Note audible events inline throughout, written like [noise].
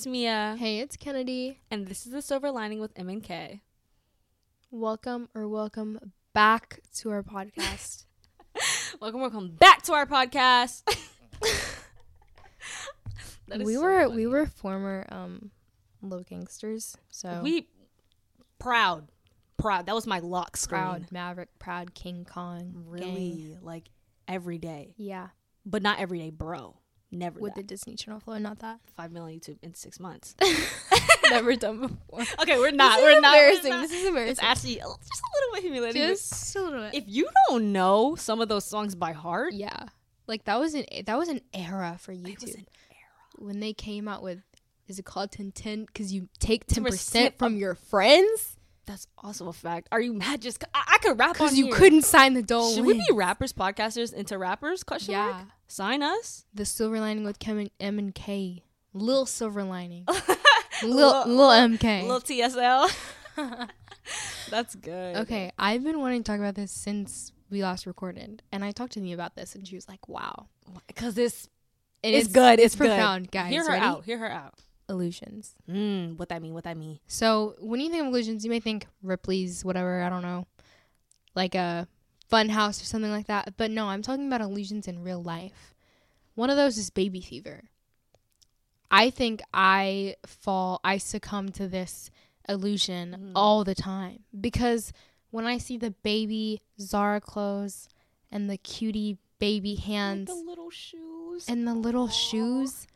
It's Mia, Hey, it's Kennedy. and this is the Silver Lining with M and K. Welcome or welcome back to our podcast. [laughs] Welcome, welcome back to our podcast. [laughs] That is we so were funny. we were former um Logangsters, so we proud, proud. That was my lock screen. proud Maverick, proud King Kong, really, gang. like every day, yeah, but not every day, bro. Never with that. the Disney Channel flow, not that. [laughs] five million YouTube in six months. [laughs] Never done before. [laughs] okay, we're not. We're not. we're embarrassing. not. This is embarrassing. It's actually just a little bit humiliating. just a little bit. if you don't know some of those songs by heart, yeah, like that was an that was an era for it was YouTube an when they came out with. Is it called Team 10? Because you take 10% 10% from your friends? That's also a fact. Are you mad? Just I, I could rap on Because you here. couldn't sign the Dole. Should we be rappers, podcasters into rappers? Question Yeah. mark. Sign us. The silver lining with Kevin M and K. Lil silver lining. [laughs] Lil Lil- Lil MK. Little TSL. [laughs] That's good. okay, I've been wanting to talk about this since we last recorded, and I talked to me about this, and she was like, "Wow, Because this." And it's, good. It's, good. profound, guys. Hear her Ready? out. Hear her out. Illusions. Mm, what that mean? What that mean? So when you think of illusions, you may think Ripley's, whatever. I don't know, like a fun house or something like that. But no, I'm talking about illusions in real life. One of those is baby fever. I think I fall, I succumb to this illusion Mm. all the time because when I see the baby Zara clothes and the cutie baby hands Like the little shoes. and the little Aw. shoes,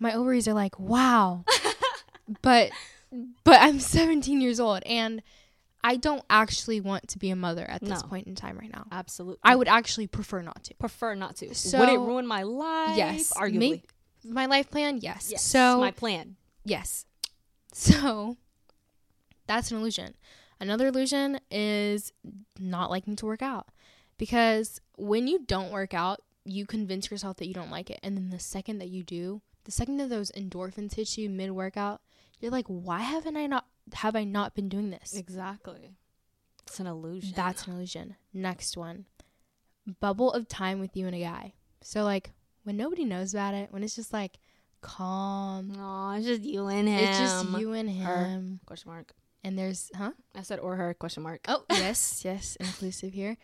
my ovaries are like, wow. [laughs] but but I'm 17 years old and I don't actually want to be a mother at this No. point in time right now. Absolutely. I would actually prefer not to. prefer not to. So, Would it ruin my life? Yes, Arguably. may- My life plan, yes. yes. So my plan. Yes. So that's an illusion. Another illusion is not liking to work out. Because when you don't work out, you convince yourself that you don't like it. And then the second that you do, the second that those endorphins hit you mid workout, you're like, why haven't I not have I not been doing this? Exactly. It's an illusion. That's an illusion. Next one. Bubble of time with you and a guy. So like when nobody knows about it, when it's just like calm, Aw, it's just you and him. it's just you and Her. him. Question mark. And there's huh? I said or her question mark. Oh, yes, yes, inclusive here.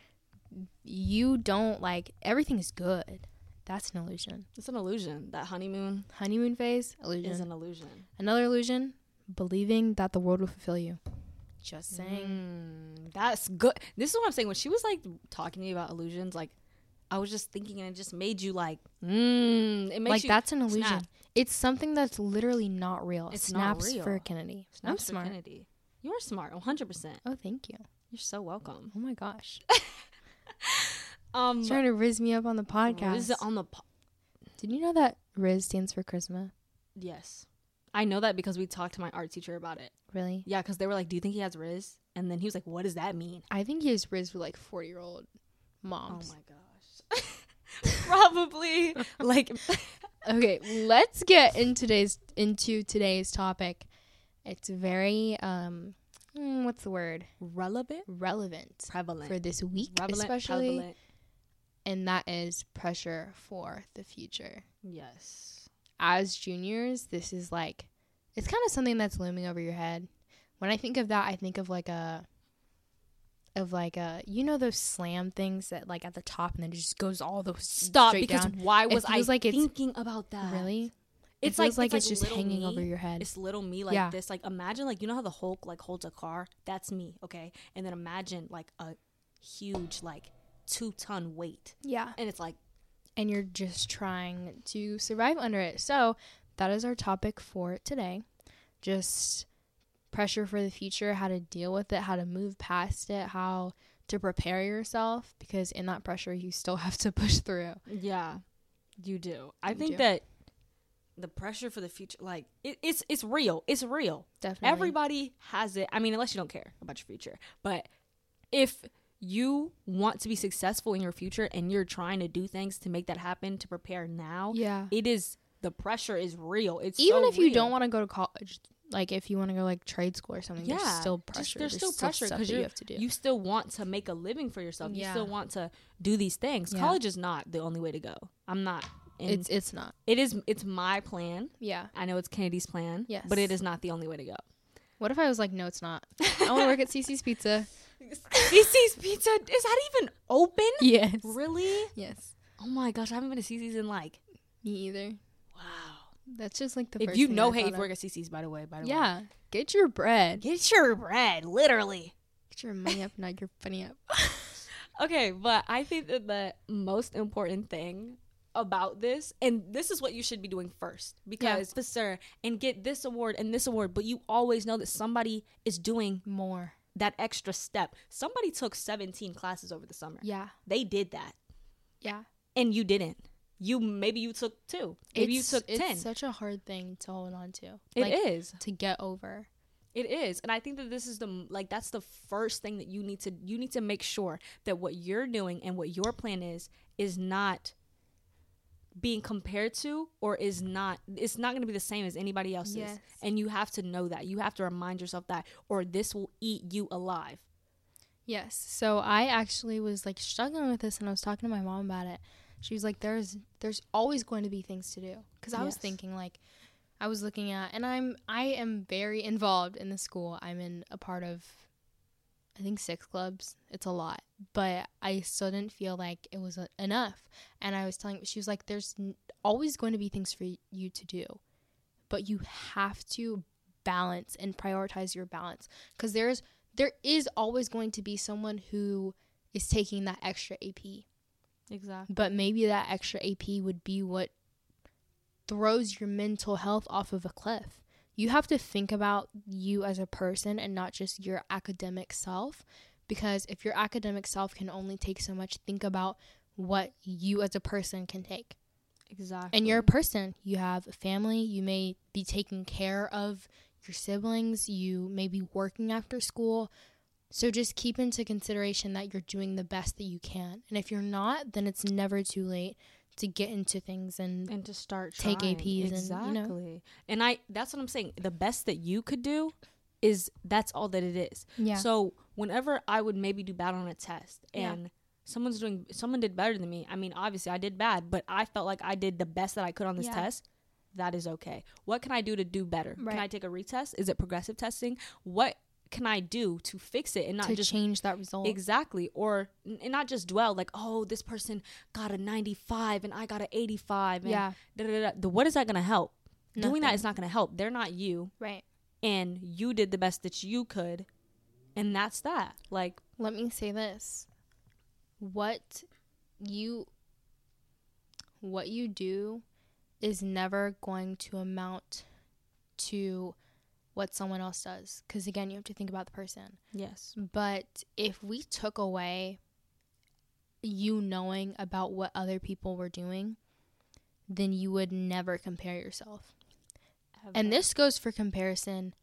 You don't like everything's good. That's an illusion. It's an illusion. That honeymoon Honeymoon phase, illusion. is an illusion. Another illusion, believing that the world will fulfill you. Just saying. Mm, that's good. This is what I'm saying. When she was like talking to me about illusions, like I was just thinking, and it just made you like, mm, it makes you Like you that's an illusion. snap. It's something that's literally not real. It's not Snaps real. for Kennedy. I'm for smart. Kennedy. You are smart, 100. percent Oh, thank you. You're so welcome. Oh my gosh. [laughs] Um, Trying to riz me up on the podcast. it on the po- Did you know that Riz stands for charisma? yes, I know that because we talked to my art teacher about it. Really? Yeah, because they were like, "Do you think he has Riz?" And then he was like, "What does that mean?" I think he has Riz for like 40 year old moms. Oh my gosh. [laughs] Probably [laughs] like [laughs] okay, let's get in today's into today's topic. It's very um mm, what's the word? relevant, Relevant prevalent, for this week Prevalent, especially prevalent. And that is pressure for the future. Yes. As juniors, this is like it's kind of something that's looming over your head. When I think of that, I think of like a of like a you know those slam things that like at the top and then it just goes all the Stop because down. why was I like thinking about that? Really? It's it like feels like it's, like just hanging me. over your head. It's little me like Yeah. this. Like imagine like you know how the Hulk like holds a car? That's me, okay? And then imagine like a huge like two ton weight. yeah. And it's like and you're just trying to survive under it. So, that is our topic for today. Just pressure for the future, how to deal with it, how to move past it, how to prepare yourself because in that pressure you still [laughs] have to push through. Yeah, you do. I You think do. that the pressure for the future, like it, it's it's real. It's real. Definitely. Everybody has it. I mean, unless you don't care about your future. But if you want to be successful in your future and you're trying to do things to make that happen to prepare now, Yeah. it is the pressure is real. It's Even so if you don't want to go to college, like if you want to go like trade school or something, there's Yeah, still just- pressure. there's still pressure because you're- have to do. you still want to make a living for yourself. You still want to do these things. Yeah. College is not the only way to go. I'm not And It's it's not. it is it's my plan. Yeah. I know it's Kennedy's plan. Yes. But it is not the only way to go. What if I was like, no, it's not. I want to work at [laughs] Cicis Pizza. [laughs] Cicis Pizza is that even open? Yes. Really? Yes. Oh my gosh, I haven't been to Cicis in like Me either. wow. That's just like the if first you thing know hey, thought you work at Cicis by the way, by the way. Yeah. Get your bread. Get your bread, literally. Get your money up, not your funny up. [laughs] Okay, but I think that the most important thing about this, and this is what you should be doing first, because officer and get this award and this award, but you always know that somebody is doing More. That extra step. Somebody took 17 classes over the summer. Yeah. They did that, Yeah. and you didn't. You maybe you took two. Maybe It's- you took it's 10. such a hard thing to hold on to. It is. like, to get over. It is. And I think that this is the like that's the first thing that you need to you need to make sure that what you're doing and what your plan is is not being compared to or is not it's not going to be the same as anybody else's. Yes. And you have to know that. You have to remind yourself that or this will eat you alive. Yes. So I actually was like struggling with this and I was talking to my mom about it. She was like there's there's always going to be things to do cuz I was thinking like I was looking at and I'm I am very involved in the school. I'm in a part of I think six clubs. It's a lot, but I still didn't feel like it was uh, enough. And I was telling she was like there's always going to be things for you to do. But you have to balance and prioritize your balance cuz there's there is always going to be someone who is taking that extra AP. Exactly. But maybe that extra AP would be what throws your mental health off of a cliff. You have to think about you as a person and not just your academic self. Because if your academic self can only take so much, think about what you as a person can take. Exactly. And you're a person. You have a family. You may be taking care of your siblings. You may be working after school. So just keep into consideration that you're doing the best that you can. And if you're not, then it's never too late to get into things and and to start take trying. APs and, exactly. you know. And I that's what I'm saying. The best that you could do is that's all that it is. yeah. So whenever I would maybe do bad on a test Yeah. and someone's doing someone did better than me. I mean, obviously I did bad, but I felt like I did the best that I could on this Yeah. test. That is okay. What can I do to do better? Can I take a retest? Is it progressive testing? What can I do to fix it and not to just change that result. Exactly. Or and not just dwell like, oh, this person got a 95 and I got an 85. And yeah. da, da, da. What is that going to help? Doing that is not going to help. They're not you. right. And you did the best that you could. And that's that. Like, Let me say this. What you what you do is never going to amount to what someone else does cuz again you have to think about the person. yes. But if we took away you knowing about what other people were doing, then you would never compare yourself. And this goes for comparison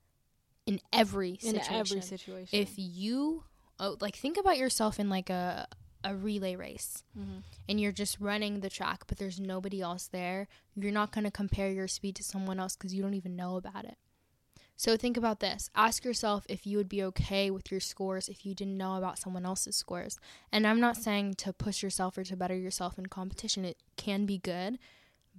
in every situation in every situation. if you oh, like think about yourself in like a a relay race Mhm. and you're just running the track but there's nobody else there you're not going to compare your speed to someone else because you don't even know about it so think about this ask yourself if you would be okay with your scores if you didn't know about someone else's scores and i'm not saying to push yourself or to better yourself in competition it can be good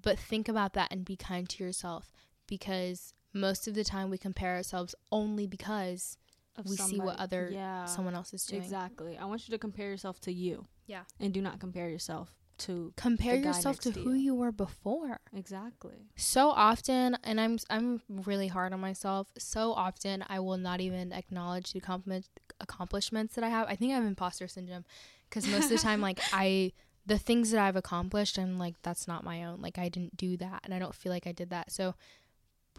but think about that and be kind to yourself because most of the time we compare ourselves only because we see what other yeah, someone else is doing. Exactly. I want you to compare yourself to you. Yeah. And do not compare yourself to Compare yourself to who you. you were before. exactly. So often, and I'm I'm really hard on myself. So often, I will not even acknowledge the compliment, accomplishments that I have. I think I have imposter syndrome because most of the time, like [laughs] I the things that I've accomplished, I'm like that's not my own. Like I didn't do that, and I don't feel like I did that. So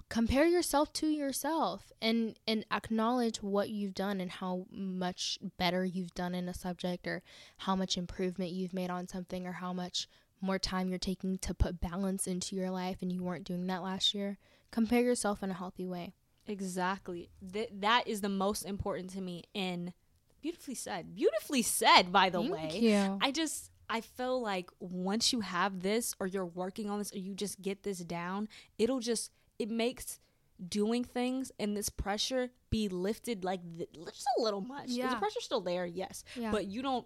compare yourself to yourself and and acknowledge what you've done and how much better you've done in a subject or how much improvement you've made on something or how much more time you're taking to put balance into your life and you weren't doing that last year compare yourself in a healthy way Exactly. Th- that is the most important to me. in beautifully said. Beautifully said, by the way. you I just I feel like once you have this or you're working on this or you just get this down, it'll just it makes doing things and this pressure be lifted like th- just a little much. Yeah. the pressure still there? Yes. yeah But you don't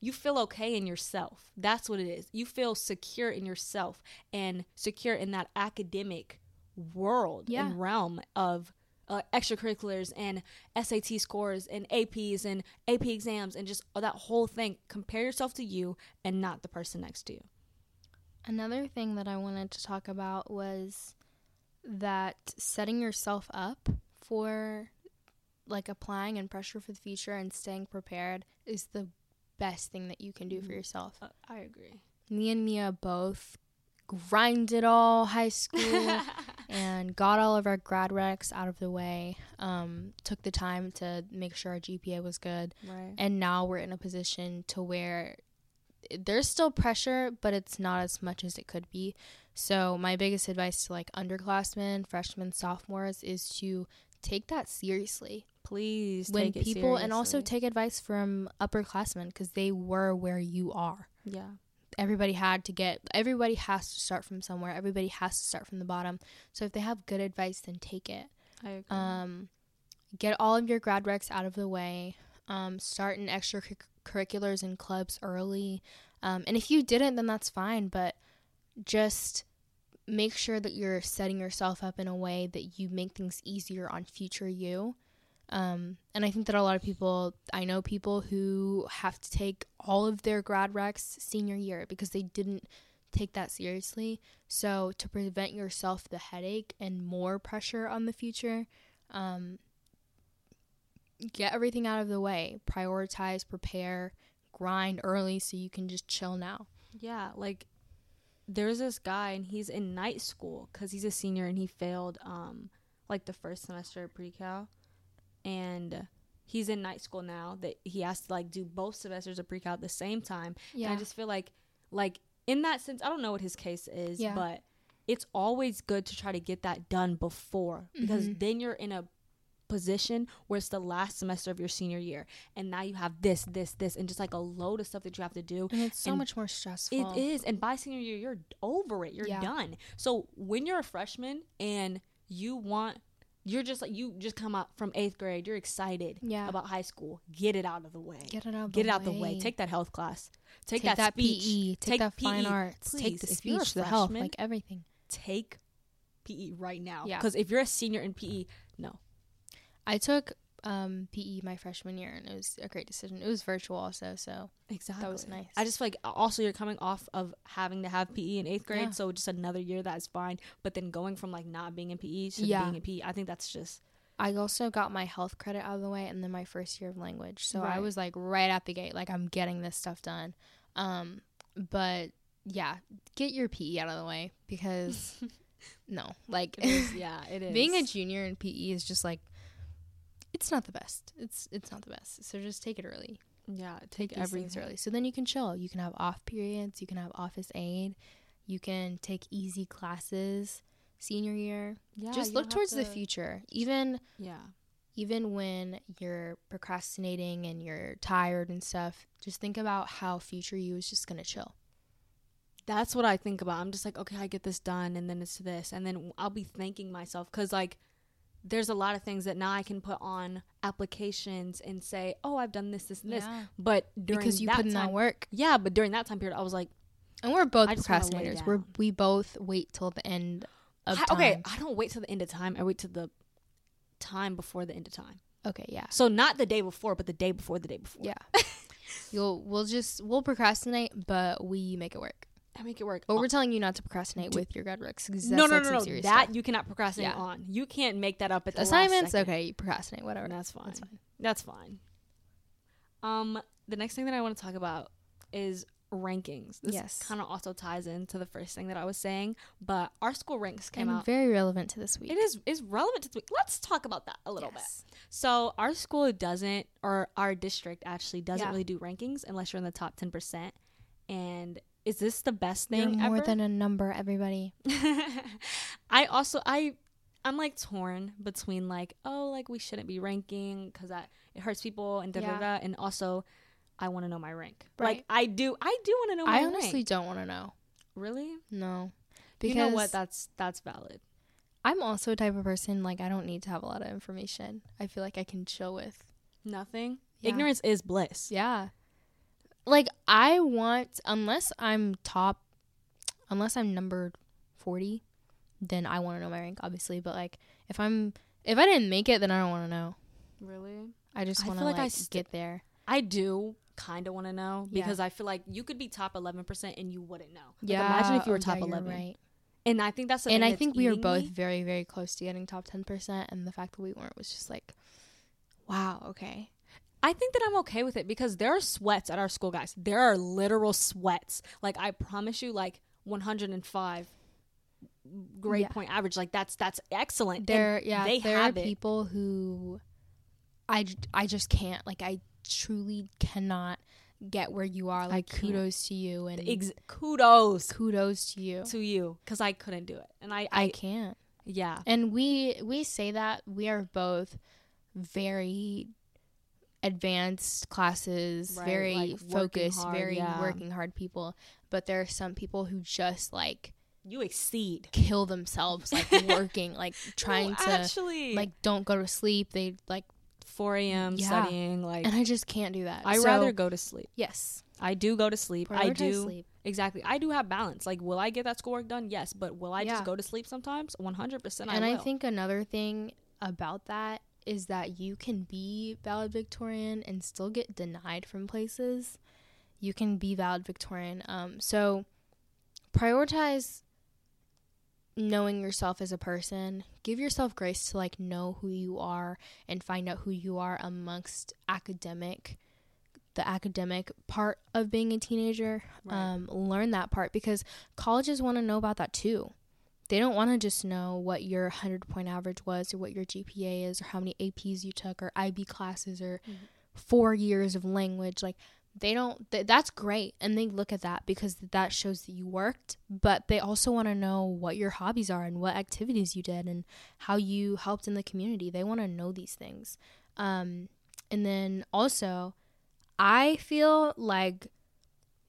you feel okay in yourself. That's what it is. You feel secure in yourself and secure in that academic world Yeah. and realm of uh, extracurriculars and SAT scores and APs and AP exams and just that whole thing. Compare yourself to you and not the person next to you. Another thing that I wanted to talk about was that setting yourself up for like applying and pressure for the future and staying prepared is the best thing that you can do for Mhm. yourself. Uh, I agree. Me and Mia both grinded all high school [laughs] and got all of our grad reqs out of the way. Um, took the time to make sure our GPA was good. right. and now we're in a position to where there's still pressure but it's not as much as it could be. So my biggest advice to like underclassmen freshmen sophomores is to take that seriously. Please when take it people and also take advice from upperclassmen because they were where you are. Yeah. everybody had to get everybody has to start from somewhere. Everybody has to start from the bottom. So if they have good advice then take it. I agree. um, get all of your grad reqs out of the way. Um, start in extracurriculars and clubs early. Um, and if you didn't, then that's fine. But just make sure that you're setting yourself up in a way that you make things easier on future you. Um, and I think that a lot of people, I know people who have to take all of their grad reqs senior year because they didn't take that seriously. So to prevent yourself the headache and more pressure on the future, um, get everything out of the way. Prioritize, prepare, grind early so you can just chill now. Yeah, like there's this guy and he's in night school because he's a senior and he failed um like the first semester of pre-cal, and he's in night school now that he has to like do both semesters of pre-cal at the same time. Yeah. And I just feel like like in that sense, I don't know what his case is, Yeah. but it's always good to try to get that done before because Mhm. then you're in a position where it's the last semester of your senior year and now you have this this this and just like a load of stuff that you have to do and it's so and much more stressful. it is. And by senior year, you're over it. You're Yeah. done. So when you're a freshman and you want, you're just like, you just come out from eighth grade, you're excited Yeah. about high school. Get it out of the way. Get it out. Get it out the way. Take that health class. Take, take that, that, speech. PE. Take, Take that fine PE. arts. take the speech, the health, like everything. Take PE right now. Yeah. Because if you're a senior in PE, no. I took um, PE my freshman year, and it was a great decision. It was virtual also, so Exactly. That was nice. I just feel like also you're coming off of having to have PE in eighth grade, Yeah. so just another year that's fine. But then going from like not being in PE to Yeah. being in PE, I think that's just I also got my health credit out of the way, and then my first year of language. So I was like right at the gate, like I'm getting this stuff done. Um, but yeah, get your PE out of the way because [laughs] no, like It is, [laughs] yeah, it is. being a junior in PE is just like it's not the best. It's it's not the best. So just take it early. yeah, Take take everything early. So then you can chill. You can have off periods. You can have office aid. You can take easy classes senior year. Yeah, just look towards the future. Even Yeah, even when you're procrastinating and you're tired and stuff, just think about how future you is just gonna chill. that's what I think about. I'm just like, okay, I get this done, and then it's this, and then I'll be thanking myself because like. There's a lot of things that now I can put on applications and say, "Oh, I've done this, this, and this." But during because you that put in time, that work, yeah. But during that time period, I was like, and we're both I just wanna lay procrastinators. We're we both wait till the end of I- time. okay, I don't wait till the end of time. I wait till the time before the end of time. Okay, yeah, So not the day before, but the day before the day before. yeah. [laughs] You'll we'll just we'll procrastinate, but we make it work. I make it work. But we're telling you not to procrastinate with your grad. 'cause no, that's, no, no, no. That stuff. you cannot procrastinate Yeah. on. You can't make that up at the assignments. Okay, you procrastinate, whatever. And that's fine. That's fine. That's fine. Um, the next thing that I want to talk about is rankings. This Yes. kind of also ties into the first thing that I was saying, but our school ranks came and out. very relevant to this week. It is is relevant to this week. Let's talk about that a little bit. So our school doesn't, or our district actually doesn't Yeah. really do rankings unless you're in the top ten percent. And is this the best You're thing more ever? than a number, everybody. [laughs] I also I I'm like torn between like oh like we shouldn't be ranking because that it hurts people and da da da and also I want to know my rank. Like I do I do want to know my I honestly rank. don't want to know. Really? No, because you know what? That's that's valid. I'm also a type of person like I don't need to have a lot of information. I feel like I can chill with. Nothing. Yeah. Ignorance is bliss. Yeah. Like I want unless I'm top unless I'm number 40, then I want to know my rank obviously, but like if I'm if I didn't make it then I don't want to know. Really? I just want to like, like I st- get there. I do kind of want to know Yeah. because I feel like you could be top 11% and you wouldn't know. Like, Yeah. Imagine if you were top yeah, 11. right. And I think that's the And thing I think we were both me. very very close to getting top 10% and the fact that we weren't was just like wow, okay. I think that I'm okay with it because there are sweats at our school, guys. There are literal sweats. Like I promise you, like 105 grade Yeah. point average. Like that's that's excellent. And There yeah, they there are have it. people who I just can't like I truly cannot get where you are. Like kudos to you and Ex- kudos kudos to you. to you because I couldn't do it, and I, I I, can't. yeah, And we we say that we are both very advanced classes, Right, very like, focused, hard, very yeah. working hard people. But there are some people who just like you exceed kill themselves like [laughs] working, like trying No, to actually like don't go to sleep. They like 4 a.m. Yeah. studying. Like and I just can't do that. I So, rather go to sleep. yes. I do go to sleep. I do sleep. exactly. I do have balance. Like, will I get that schoolwork done? Yes, but will I Yeah. just go to sleep sometimes? 100. percent and I I, think another thing about that is that you can be valedictorian and still get denied from places. You can be valedictorian. Um, so prioritize knowing yourself as a person. Give yourself grace to like know who you are and find out who you are amongst academic the academic part of being a teenager. Right. Um, learn that part because colleges want to know about that too they don't want to just know what your 100 point average was or what your GPA is or how many APs you took or IB classes or Mhm. 4 years of language like they don't th- that's great and they look at that because that shows that you worked but they also want to know what your hobbies are and what activities you did and how you helped in the community they want to know these things um and then also I feel like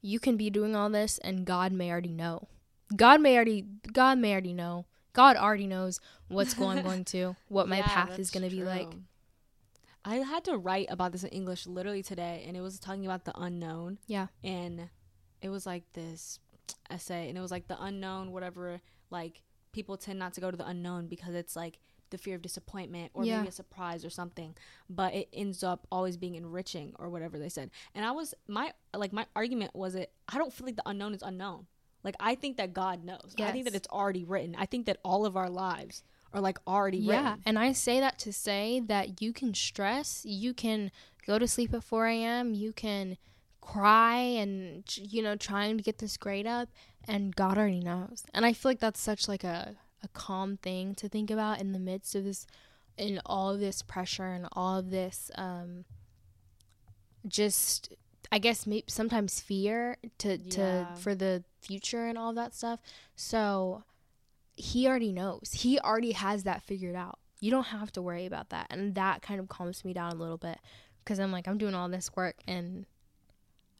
you can be doing all this and God may already know. God may already God may already know. God already knows what's going [laughs] going to, what my Yeah, path is going to be like. I had to write about this in English literally today, and it was talking about the unknown. Yeah. And it was like this essay, and it was like the unknown, whatever. Like people tend not to go to the unknown because it's like the fear of disappointment or Yeah. maybe a surprise or something. But it ends up always being enriching or whatever they said. And I was my like my argument was it. I don't feel like the unknown is unknown. Like I think that God knows. I think that it's already written. I think that all of our lives are like already Yeah, written. and I say that to say that you can stress, you can go to sleep at 4 a.m., you can cry and you know trying to get this grade up, and God already knows. And I feel like that's such like a a calm thing to think about in the midst of this, in all of this pressure and all of this, um, just I guess maybe sometimes fear to to Yeah. for the future and all that stuff. So he already knows. He already has that figured out. You don't have to worry about that. And that kind of calms me down a little bit because I'm like, I'm doing all this work and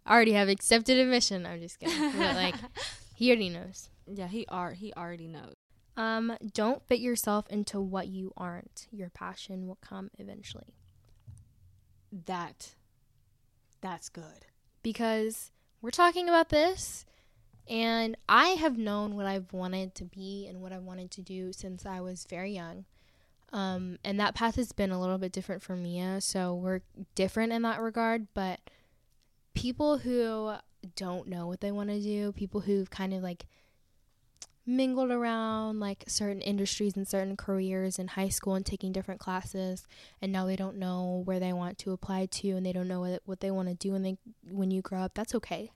I already have accepted admission. I'm just kidding. but like, [laughs] he already knows. Yeah, he are he already knows. Um, don't fit yourself into what you aren't. Your passion will come eventually. That that's good. because we're talking about this and I have known what I've wanted to be and what I wanted to do since I was very young. Um, and that path has been a little bit different for Mia, so we're different in that regard. But people who don't know what they want to do, people who've kind of like mingled around like certain industries and certain careers in high school and taking different classes and now they don't know where they want to apply to and they don't know what, what they want to do when they when you grow up that's okay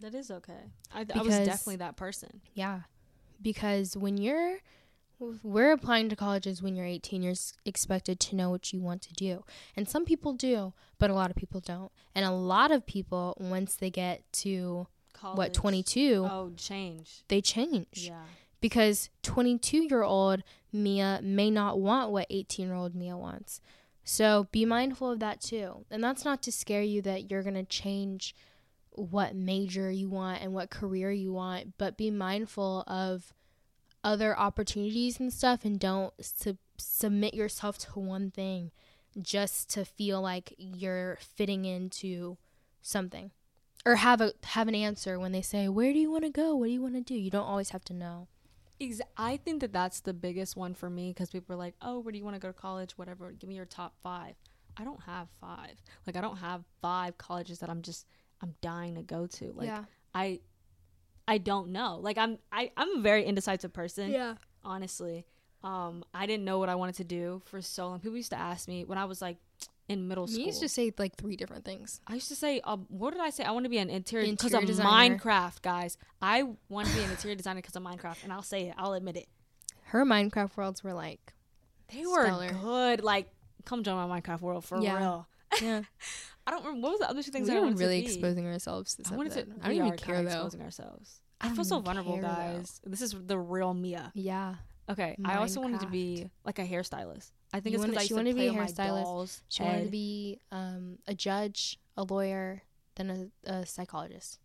That is okay. I, I was definitely that person. yeah because when you're we're applying to colleges when you're 18 you're expected to know what you want to do and some people do but a lot of people don't and a lot of people once they get to College. what 22 Oh, change. they change Yeah. because 22 year old Mia may not want what 18 year old Mia wants. So be mindful of that too. And that's not to scare you that you're going to change what major you want and what career you want, but be mindful of other opportunities and stuff and don't sub- submit yourself to one thing just to feel like you're fitting into something. Or have a have an answer when they say, "Where do you want to go? What do you want to do?" You don't always have to know. Ex- I think that that's the biggest one for me because people are like, "Oh, where do you want to go to college? Whatever. Give me your top five. I don't have five. Like, I don't have five colleges that I'm just I'm dying to go to. Like, yeah. I I don't know. Like, I'm I I'm a very indecisive person. Yeah. honestly. Um, I didn't know what I wanted to do for so long. People used to ask me when I was like in middle school. You used to say like three different things. I used to say, um, what did I say? I want to be an interior designer because of designer. Minecraft, guys. I want to be an interior designer because of Minecraft, and I'll say it. I'll admit it. Her Minecraft worlds were like, They were Stellar. good. Like, come join my Minecraft world for Yeah. real. [laughs] yeah, I don't remember what was the other two things we I were wanted really to be. exposing ourselves. This I wanted to. I don't we even are care though. Exposing ourselves. I I, feel so vulnerable, care, though. guys. This is the real Mia. Yeah, Okay, I also wanted to be like a hairstylist. I think You it's because I used to wanted to play be a hairstylist. dolls. she wanted to be um, a judge, a lawyer, then a, a psychologist.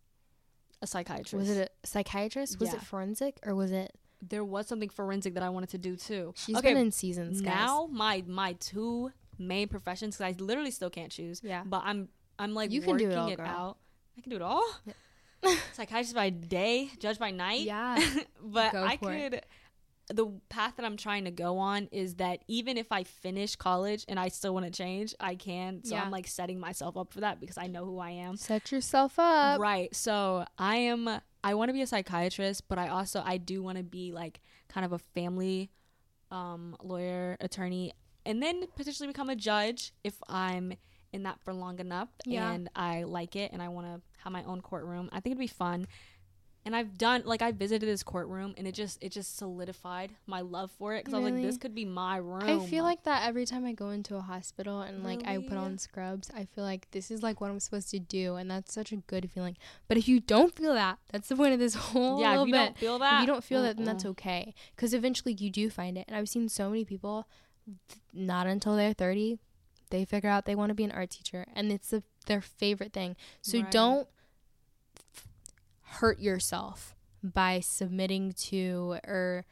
a psychiatrist. Was it a psychiatrist? Was Yeah. it forensic or was it? there was something forensic that I wanted to do too. She's okay, been in seasons. Guys. now my my two main professions because I literally still can't choose. Yeah. But I'm I'm like You can do working it all, it out. I can do it all. [laughs] Psychiatrist by day, judge by night. Yeah. [laughs] but I for it. The path that I'm trying to go on is that even if I finish college and I still want to change, I can. So Yeah. I'm like setting myself up for that because I know who I am. Set yourself up. Right. So I am I want to be a psychiatrist, but I also I do want to be like kind of a family um lawyer, attorney, and then potentially become a judge if I'm in that for long enough Yeah. and I like it and I want to have my own courtroom. I think it'd be fun. And I've done like I visited this courtroom and it just it just solidified my love for it cuz I was like this could be my room. I feel like that every time I go into a hospital and like I put on scrubs. I feel like this is like what I'm supposed to do, and that's such a good feeling. But if you don't feel that, that's the point of this [laughs] whole yeah, if you bit. don't feel that if you don't feel that, then that's okay. Because eventually you do find it. And I've seen so many people, th- not until they're 30, they figure out they want to be an art teacher. And it's the, their favorite thing. So Right. don't hurt yourself by submitting to or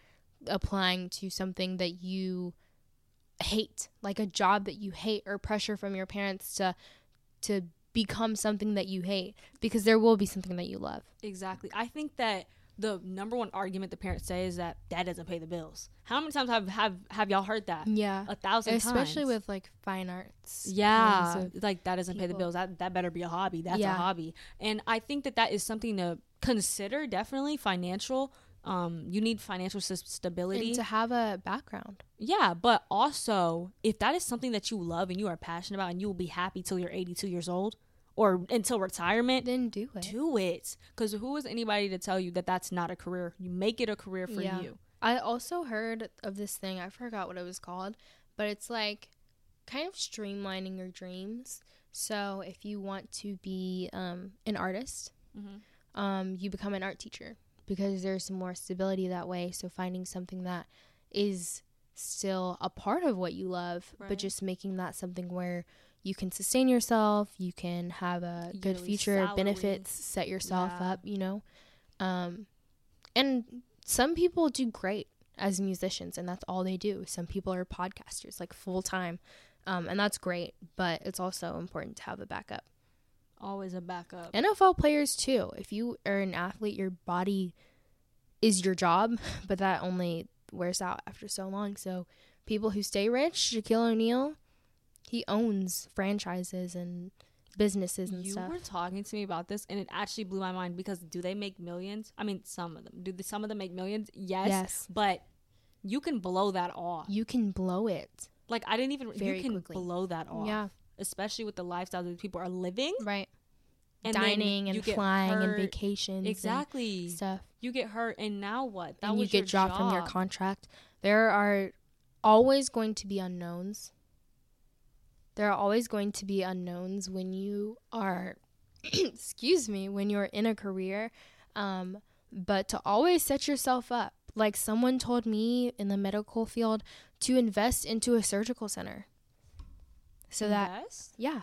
applying to something that you hate, like a job that you hate or pressure from your parents to to become something that you hate because there will be something that you love. Exactly. I think that the number one argument the parents say is that dad doesn't pay the bills. How many times have have, have y'all heard that? Yeah. A thousand especially times. with like fine arts yeah, kinds of- it's like that doesn't pay the bills. That that better be a hobby. That's Yeah. a hobby. And I think that that is something to consider. Definitely financial. Um, you need financial stability. and to have a background yeah, but also if that is something that you love and you are passionate about, and you will be happy till you're 82 years old or until retirement, then do it do it. Because who is anybody to tell you that that's not a career? You make it a career for Yeah. you. i also heard of this thing i forgot what it was called but it's like kind of streamlining your dreams so if you want to be um, an artist Mhm. Um, you become an art teacher because there's some more stability that way. So finding something that is still a part of what you love but just making that something where you can sustain yourself you can have a good future salary. benefits set yourself Yeah. up you know? Um, and some people do great as musicians and that's all they do. Some people are podcasters like full time. Um, and that's great but it's also important to have a backup Always a backup. NFL players too. If you are an athlete, your body is your job, [laughs] but that only wears out after so long. So people who stay rich, Shaquille O'Neal, he owns franchises and businesses and you stuff. were talking to me about this, and it actually blew my mind because do they make millions? I mean, some of them. Do the, some of them make millions? Yes. Yes. But you can blow that off. You can blow it. Like I didn't even. Very you can quickly. blow that off. Yeah. Especially with the lifestyle that people are living. Right. And Dining and flying and hurt. vacations. Exactly. And stuff. You get hurt, and now what? That and you get dropped from your contract. There are always going to be unknowns. There are always going to be unknowns when you are, [coughs] excuse me, when you're in a career. Um, but to always set yourself up. Like someone told me in the medical field to invest into a surgical center. So that, Invest? yeah,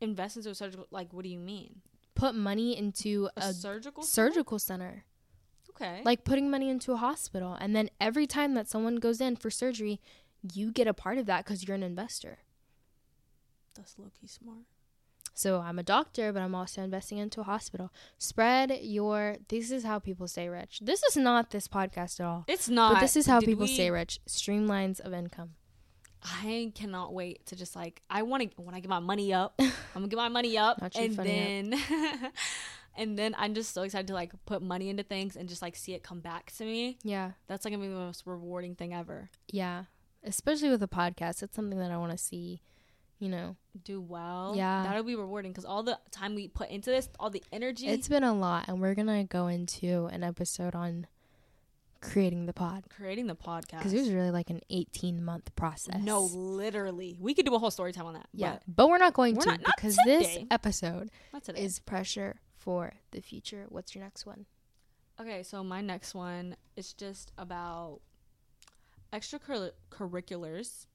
invest into a surgical. Like, what do you mean? put money into A, a, surgical. center? surgical center. Okay. like putting money into a hospital and then every time that someone goes in for surgery you get a part of that because you're an investor that's low key smart. So I'm a doctor, but I'm also investing into a hospital. Spread your. This is how people stay rich. This is not this podcast at all. It's not. But this is how Did people we- stay rich. Streamlines of income. I cannot wait to just like I want to when I get my money up, [laughs] I'm gonna get my money up, and then [laughs] and then I'm just so excited to like put money into things and just like see it come back to me. Yeah. That's like gonna be the most rewarding thing ever. Yeah. Especially with a podcast. It's something that I want to see, you know. Do well, Yeah. that'll be rewarding because all the time we put into this, all the energy, It's been a lot, and we're going to go into an episode on creating the pod creating the podcast. because it was really like an 18 month process. no, literally, we could do a whole story time on that. Yeah. but But we're not going We're to not- not because this episode today. is pressure for the future. What's your next one? Okay, so my next one is just about extracurriculars.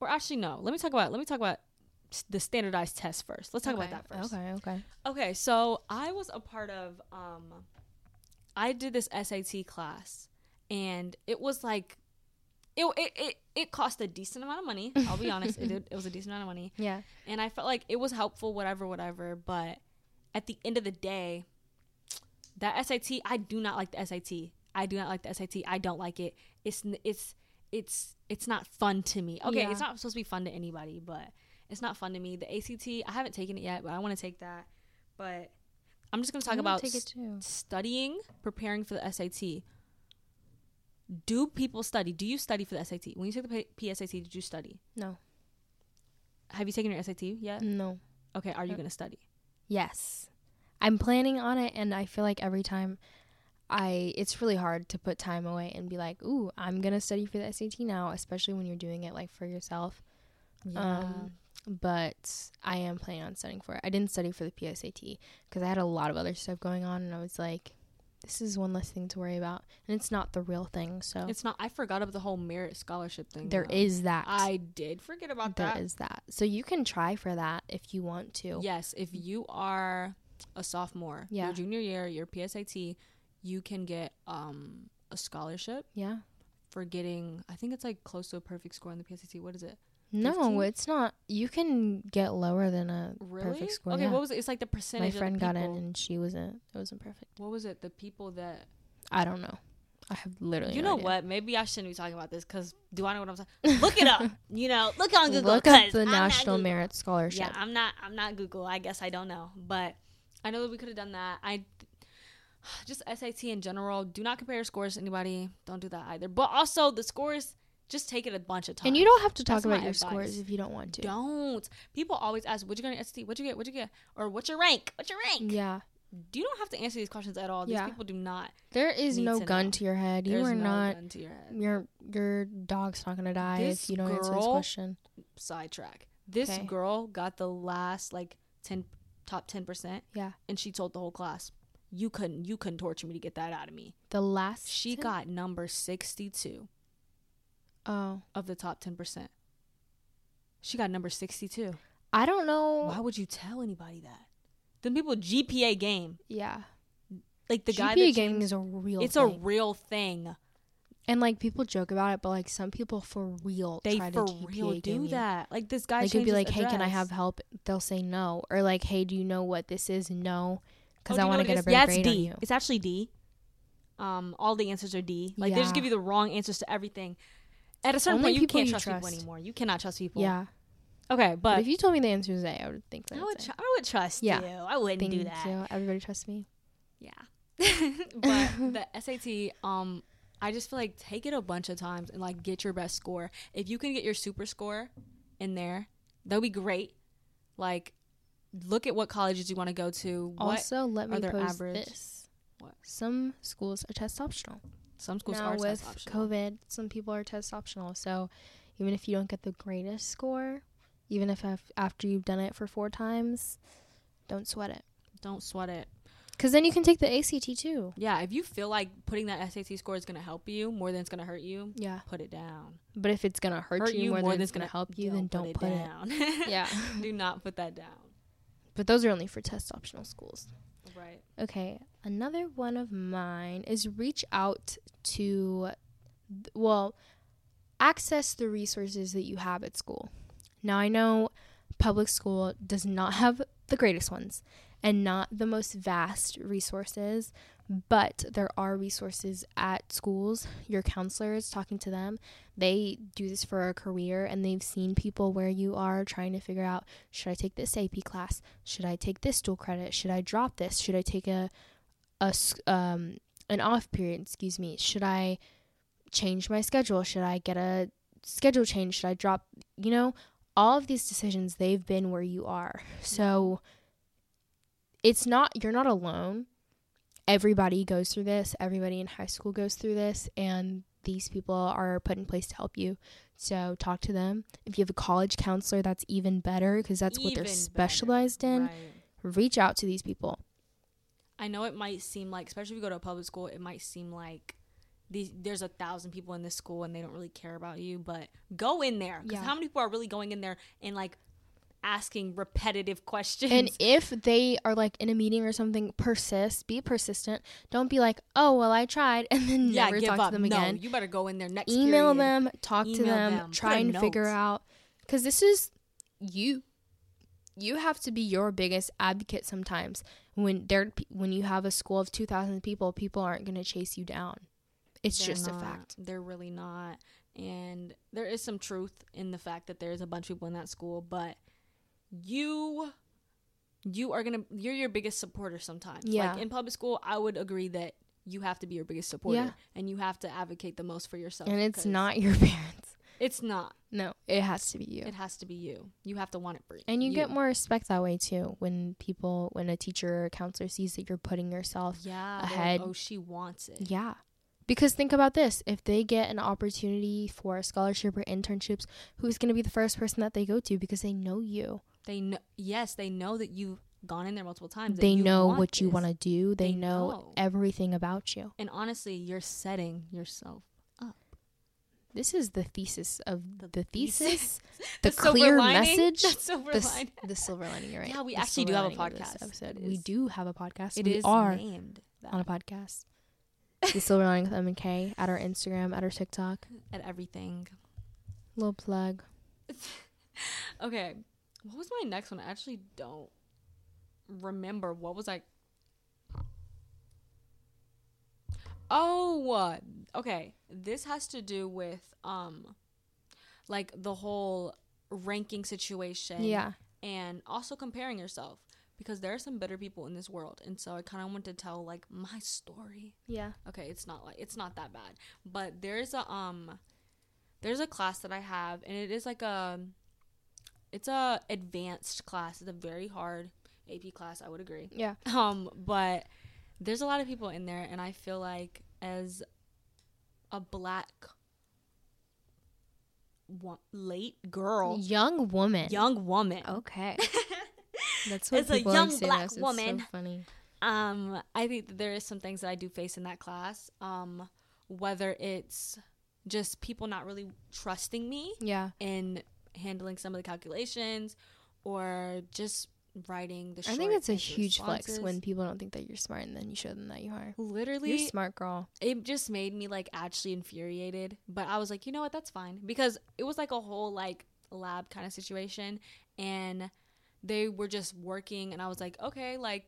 Or actually, no. Let me talk about. Let me talk about the standardized test first. Let's talk about that first. Okay, okay. Okay, so I was a part of. Um, I did this SAT class, and it was like, it it it, it cost a decent amount of money. I'll be honest, it [laughs] did, it was a decent amount of money, Yeah. and I felt like it was helpful, whatever, whatever. But at the end of the day, that SAT, I do not like the SAT. I do not like the SAT. I don't like it. It's it's it's it's not fun to me. Okay, Yeah. it's not supposed to be fun to anybody, but it's not fun to me. The ACT, I haven't taken it yet, but I want to take that. But I'm just gonna talk about take it too. studying, preparing for the SAT. Do people study? Do you study for the SAT? When you took the P- PSAT, did you study? No. Have you taken your SAT yet? No. Okay, are you Uh, gonna study? Yes. I'm planning on it and I feel like every time I it's really hard to put time away and be like, "Ooh, I'm going to study for the SAT now," especially when you're doing it like for yourself. Um but I am planning on studying for it. I didn't study for the PSAT because I had a lot of other stuff going on and I was like, this is one less thing to worry about. And it's not the real thing. So It's not. I forgot about the whole merit scholarship thing. there though. is that. I did forget about There There is that. So you can try for that if you want to. Yes, if you are a sophomore, Yeah. your junior year, your PSAT, you can get um a scholarship Yeah. for getting. I think it's like close to a perfect score on the PSAT. What is it? No, 15? it's not. You can get lower than a Really? perfect score. Okay, yeah. what was it? It's like the percentage. My friend got in and she wasn't. It wasn't perfect. What was it? The people that I don't know. I have literally. you no know idea. what? Maybe I shouldn't be talking about this because do I know what I'm saying? Look it up. [laughs] you know, look on Google. Look up the I'm National Merit Scholarship. Yeah, I'm not. I'm not Google. I guess I don't know, but I know that we could have done that. I [sighs] just SAT in general. Do not compare your scores to anybody. Don't do that either. But also the scores. Just take it a bunch of times. And you don't have to talk That's about your advice. scores if you don't want to. Don't. People always ask, "What'd you get on ST? What'd you get? What'd you get? Or what's your rank? What's your rank?" Yeah. You don't have to answer these questions at all. These Yeah. people do not. There is no to gun know. to your head. You There's are no not. gun to your head. Your your dog's not gonna die This if you don't answer this girl- question. Sidetrack. This Okay. girl got the last like ten top ten percent. Yeah. and she told the whole class, "You couldn't, you couldn't torture me to get that out of me." The last She ten- got number sixty-two Oh, of the top ten percent. She got number sixty-two. I don't know. Why would you tell anybody that? The people GPA game, Yeah. like the GPA guy that gaming is a real. Thing. It's thing. a real thing. and like people joke about it, but like some people for real They try for to GPA real do you. that. Like this guy They could be like, "Hey, can I have help?" They'll say no, or like, "Hey, do you know what this is?" No, because Oh, I want to get a better yeah, grade it's on D. you. It's actually D. Um, all the answers are D. Like they just give you the wrong answers to everything. At a certain Only point, you can't you trust, people anymore. You cannot trust people. Yeah, Okay, but, but if you told me the answer is A, I would think that. I would, tr-. I would trust Yeah. you. I wouldn't Thank do that. you. Everybody trust me. Yeah. [laughs] but [laughs] the SAT, um, I just feel like take it a bunch of times and like get your best score. If you can get your super score in there, that'd be great. Like, look at what colleges you want to go to. What Also, let me pose average- this: What? some schools are test optional. Some schools now are with test optional. COVID, some people are test optional. So even if you don't get the greatest score, even if after you've done it for four times, don't sweat it. Don't sweat it. Because then you can take the ACT too. Yeah, if you feel like putting that SAT score is gonna help you more than it's gonna hurt you, Yeah. put it down. But if it's gonna hurt, you, more, than it's gonna, help you, then don't put, it. down. [laughs] Yeah. Do not put that down. But those are only for test optional schools. Right. Okay, another one of mine is reach out to, well, access the resources that you have at school. Now, I know public school does not have the greatest ones and not the most vast resources, but there are resources at schools. Your counselors, talking to them, they do this for a career and they've seen people where you are trying to figure out should I take this AP class? Should I take this dual credit? Should I drop this? Should I take a, a um, an off period? Excuse me. Should I change my schedule? Should I get a schedule change? Should I drop, you know, all of these decisions, they've been where you are. So it's not, you're not alone. Everybody goes through this. Everybody in high school goes through this. And these people are put in place to help you. So talk to them. If you have a college counselor, that's even better because that's what they're specialized better. in. Right. Reach out to these people. I know it might seem like, especially if you go to a public school, it might seem like these there's a thousand people in this school and they don't really care about you. But go in there because Yeah. how many people are really going in there and like asking repetitive questions? And if they are like in a meeting or something, persist, be persistent. Don't be like, oh, well, I tried, [laughs] and then yeah, never talk up. to them again. no, you better go in there next. Email period. them, talk to them, them, try and figure out. Because this is you. You have to be your biggest advocate sometimes. When there, when you have a school of two thousand people, people aren't going to chase you down. It's They're just not. a fact. They're really not. And there is some truth in the fact that there's a bunch of people in that school, but you you are gonna you're your biggest supporter sometimes. Yeah. Like in public school, I would agree that you have to be your biggest supporter Yeah. and you have to advocate the most for yourself. And it's not [laughs] your parents. It's not. No, it has to be you. It has to be you. You have to want it for And you, get more respect that way too when people, when a teacher or a counselor sees that you're putting yourself yeah they're like, ahead. oh, she wants it. Yeah. Because think about this if they get an opportunity for a scholarship or internships, who's going to be the first person that they go to because they know you? They know. Yes, they know that you've gone in there multiple times. They know what you want to do, they, They know, know. everything about you. And honestly, you're setting yourself up. This is the thesis of The the, thesis. thesis, [laughs] the, clear lining. message, The silver the, lining. the silver lining. You're right. Yeah, we The actually do have a this podcast Episode. We do have a podcast. It we is are named that on a podcast. the silver lining with M and K at our Instagram, at our TikTok. at everything. Little plug. [laughs] Okay, what was my next one? I actually don't remember. What was I? Oh, uh, okay. This has to do with um, like the whole ranking situation. Yeah. and also comparing yourself because there are some bitter people in this world, and so I kind of want to tell like my story. Yeah. okay it's not like it's not that bad but there's a um there's a class that i have and it is like a it's a advanced class it's a very hard ap class i would agree Yeah. [laughs] um but there's a lot of people in there and i feel like as a black wo- late girl Young woman. young woman Okay. [laughs] That's what As a young black us. It's woman. So funny. Um, I think that there is some things that I do face in that class. Um, whether it's just people not really trusting me Yeah. in handling some of the calculations, or just writing the. I think it's a huge flex when people don't think that you're smart and then you show them that you are. literally You're smart, girl. it just made me like actually infuriated. But I was like, you know what, that's fine because it was like a whole like lab kind of situation, and they were just working, and I was like, okay, like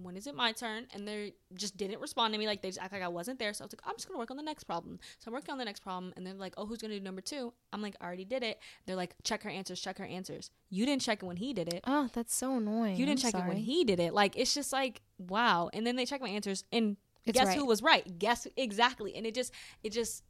when is it my turn? And they just didn't respond to me. Like they just act like I wasn't there. So I was like, I'm just gonna work on the next problem. So I'm working on the next problem, and they're like, oh, who's gonna do number two? I'm like, I already did it. They're like, check her answers, check her answers. You didn't check it when he did it. Oh, that's so annoying. You didn't I'm check it when he did it. Like it's just like wow. And then they check my answers, and It's guess right. who was right? Guess exactly. And it just it just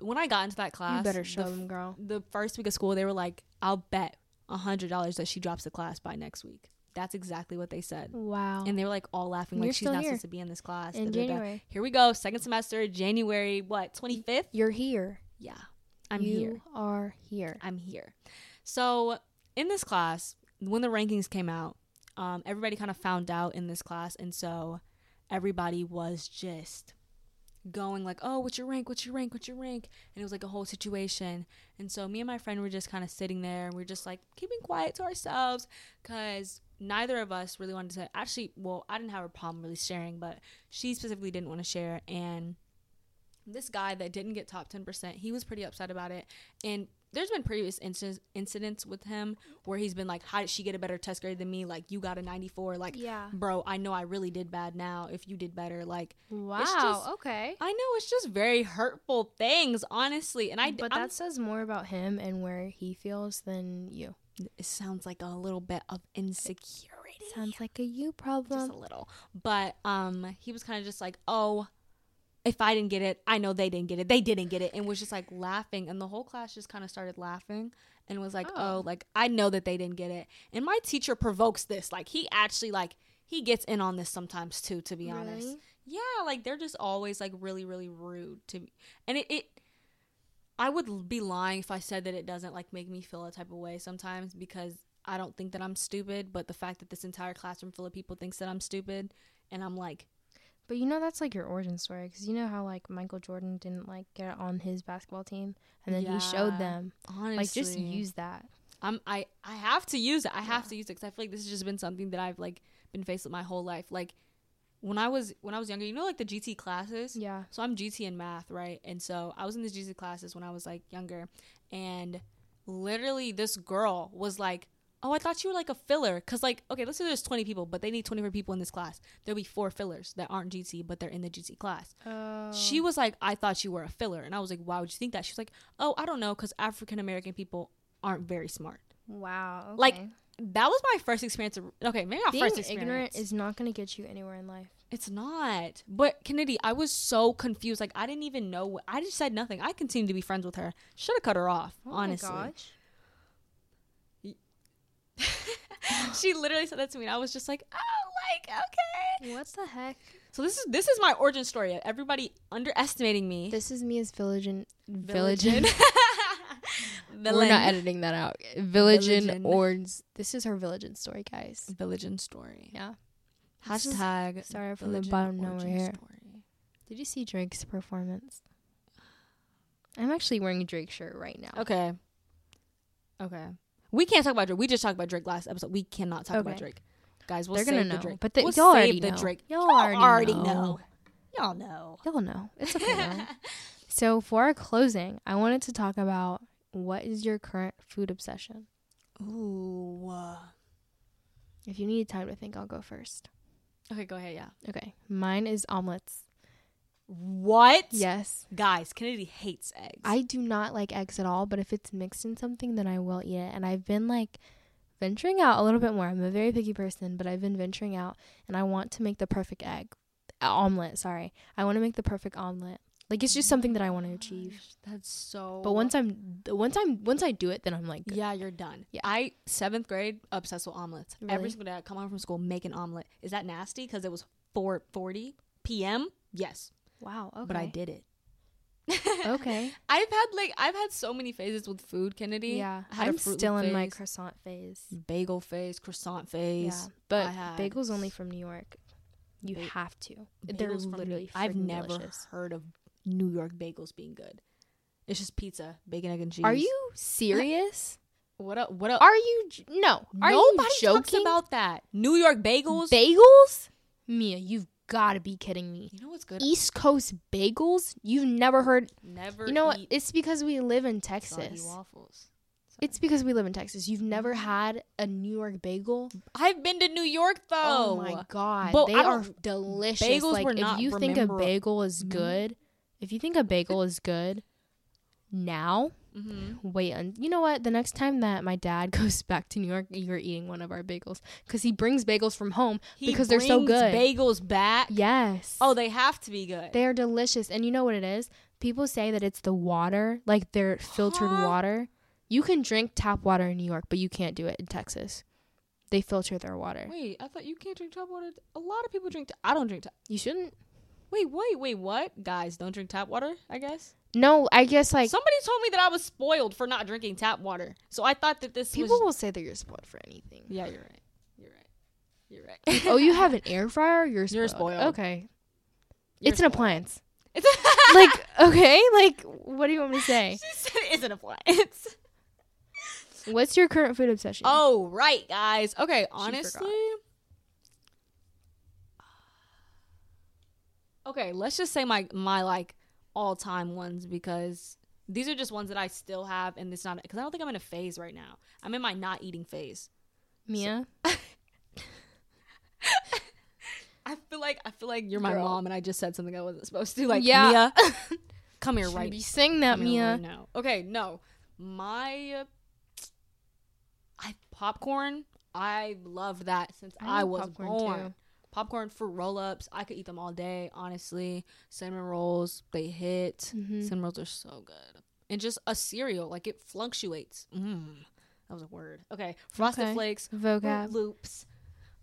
when I got into that class, You better the show f- them, girl. The first week of school, they were like, "I'll bet a hundred dollars that she drops the class by next week." That's exactly what they said, Wow. and they were like all laughing, like you're she's not here. supposed to be in this class. in. January, Here we go, second semester, January what twenty fifth? you're here. Yeah, I'm you here. You are here. I'm here. So in this class, when the rankings came out, um, everybody kind of found out in this class, and so everybody was just going like, "Oh, what's your rank? What's your rank? What's your rank?" And it was like a whole situation. And so me and my friend were just kind of sitting there, and we are just like keeping quiet to ourselves, because neither of us really wanted to. Actually, well, I didn't have a problem really sharing, but she specifically didn't want to share, and this guy that didn't get top 10% he was pretty upset about it and there's been previous incidents incidents with him where he's been like, "How did she get a better test grade than me? Like you got a 94. Like, Yeah. bro, I know I really did bad. Now if you did better, like Wow. just- okay. I know it's just very hurtful things, honestly. And I, but I'm- that says more about him and where he feels than you. It sounds like a little bit of insecurity. Sounds like a you problem. just a little. But um, he was kind of just like, "Oh, if I didn't get it, I know they didn't get it. They didn't get it," and was just like laughing, and the whole class just kind of started laughing and was like, Oh. "Oh, like I know that they didn't get it." And my teacher provokes this. Like he actually like he gets in on this sometimes too. To be honest, yeah, like they're just always like really really rude to me, and it. it I would be lying if I said that it doesn't like make me feel a type of way sometimes because I don't think that I'm stupid, but the fact that this entire classroom full of people thinks that I'm stupid and I'm like, But you know that's like your origin story because you know how like Michael Jordan didn't like get on his basketball team and then he showed them honestly, like just use that. I'm I I have to use it. I have to use it cuz I feel like this has just been something that I've like been faced with my whole life. Like when I was when I was younger, you know like the GT classes? Yeah. So I'm GT in math, right? And so I was in these GT classes when I was like younger, and literally this girl was like, "Oh, I thought you were like a filler." Cause like, okay, let's say there's 20 people, but they need 24 people in this class. There'll be four fillers that aren't GT, but they're in the GT class. Oh. She was like, "I thought you were a filler," and I was like, "Why would you think that?" She was like, "Oh, I don't know, cause African American people aren't very smart." wow. like, okay. That was my first experience. Of, okay, maybe not being first experience. ignorant is not going to get you anywhere in life. It's not. But Kennedy, I was so confused. Like I didn't even know. What, I just said nothing. I continued to be friends with her. Should have cut her off. Oh honestly, my gosh. [laughs] she literally said that to me, and I was just like, "Oh, like okay." What the heck? So this is this is my origin story. Everybody underestimating me. This is me as village and village. [laughs] Villain. We're not editing that out. Village. Orns. This is her village and story, guys. Villagin story. Yeah. Hashtag Started from the bottom, now we're here. story. Did you see Drake's performance? I'm actually wearing a Drake shirt right now. Okay. Okay. We can't talk about Drake. We just talked about Drake last episode. We cannot talk about Drake. Guys, we'll They're gonna save know, the Drake. but they, we'll y'all already the know. Drake. Y'all, Y'all already, already know. know. Y'all know. Y'all know. It's okay. [laughs] so for our closing, I wanted to talk about what is your current food obsession. Ooh. uh, If you need time to think, I'll go first. Okay, go ahead. Yeah. Okay, mine is omelets. What? Yes, Guys, Kennedy hates eggs. I do not like eggs at all, but if it's mixed in something, then I will eat it. And I've been like venturing out a little bit more. I'm a very picky person, but I've been venturing out, and I want to make the perfect egg omelet. Sorry, I want to make the perfect omelet. Like it's just something that I want to achieve. That's so. But once I'm once I'm once I do it, then I'm like, Yeah, you're done. Yeah. I seventh grade obsessed with omelets. Really? Every single day I come home from school, make an omelet. Is that nasty? Because it was four forty p.m. Yes, wow, okay, but I did it. [laughs] okay. I've had like I've had so many phases with food, Kennedy. Yeah, I had a I'm still in my croissant phase. bagel phase, croissant phase. Yeah, phase. but bagels only from New York. You Ba- have to. They're literally. I've never delicious. heard of New York bagels being good. It's just pizza, bacon, egg, and cheese. Are you serious? What up? What up? Are you no? Are Nobody you talks about that. New York bagels. bagels? Mia, you've got to be kidding me. you know what's good? East Coast bagels? You've never heard? Never. You know what? It's because we live in Texas. waffles. It's because we live in Texas. You've never had a New York bagel? I've been to New York though. Oh, my god, But they are delicious. bagels like were if not you think a bagel is Mhm. good, if you think a bagel is good now, Mm-hmm. wait. Un- you know what? The next time that my dad [laughs] goes back to New York, you're eating one of our bagels because he brings bagels from home. Because they're so good. Bagels back. Yes. Oh, they have to be good. they are delicious. And you know what it is? People say that it's the water, like they're filtered Huh? water. You can drink tap water in New York, but you can't do it in Texas. They filter their water. Wait, I thought you can't drink tap water. A lot of people drink. Ta- I don't drink tap. You shouldn't. Wait, wait, wait. What? Guys, don't drink tap water. I guess. No, I guess like Somebody told me that I was spoiled for not drinking tap water. So I thought that this was. people was. will say that you're spoiled for anything. Yeah, you're right. You're right. You're right. oh, you have an air fryer? You're [laughs] spoiled. You're spoiled. Okay. You're it's an appliance. It's [laughs] like, okay, like what do you want me to say? [laughs] she said it's an appliance. What's your current food obsession? Oh, right, guys. Okay, honestly. Okay, let's just say my my like all time ones because These are just ones that I still have, and it's not because I don't think I'm in a phase right now. I'm in my not eating phase. Mia. [laughs] I feel like I feel like you're my Girl. mom, and I just said something I wasn't supposed to. Like, Yeah. Mia, [laughs] come here right be saying that, Mia. right now. Okay, no, my I popcorn. I love that since I, love was born. too. Popcorn for roll ups. I could eat them all day. Honestly, cinnamon rolls they hit. Mhm. Cinnamon rolls are so good. And just a cereal, like it fluctuates. Mm, that was a word. Okay, Frosted Okay. Flakes, Vocab. Loops,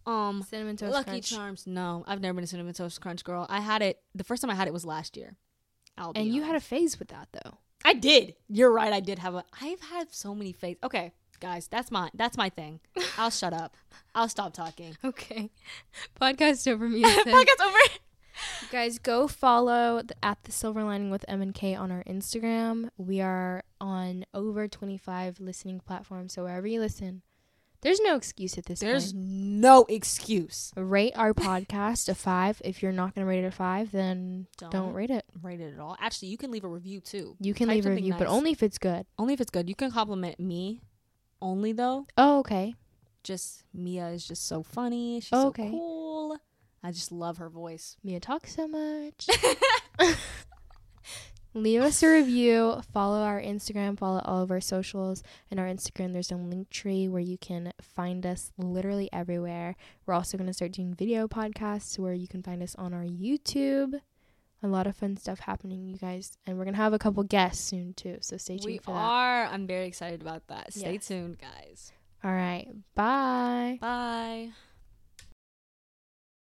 um, Cinnamon toast Lucky crunch. Charms. No, I've never been a cinnamon toast crunch girl. I had it the first time I had it was last year. I'll And you had a phase with that though. I did. You're right. I did have a. I've had so many phases. Okay, guys, that's my that's my thing. I'll shut up. I'll stop talking. [laughs] Okay. Podcast over, said. [laughs] Podcast over. Guys, go follow the, at the Silver Lining with M and K on our Instagram. We are on over 25 listening platforms, so wherever you listen, there's no excuse at this point. There's point. no excuse. Rate our podcast a five. If you're not gonna rate it a five, then don't, Don't. rate it. Rate it at all. Actually, you can leave a review too. You can Type leave a review, but only if it's good. Only if it's good. You can compliment me. Only though. Oh, okay. Just Mia is just so funny. She's Oh, so okay. cool. I just love her voice. Mia talks so much. [laughs] [laughs] Leave us a review. Follow our Instagram. Follow all of our socials. In our Instagram, there's a Linktree where you can find us literally everywhere. We're also going to start doing video podcasts where you can find us on our YouTube. A lot of fun stuff happening, you guys. And we're going to have a couple guests soon, too. So stay tuned We for that. We are. I'm very excited about that. Stay Yes. tuned, guys. All right. Bye. Bye.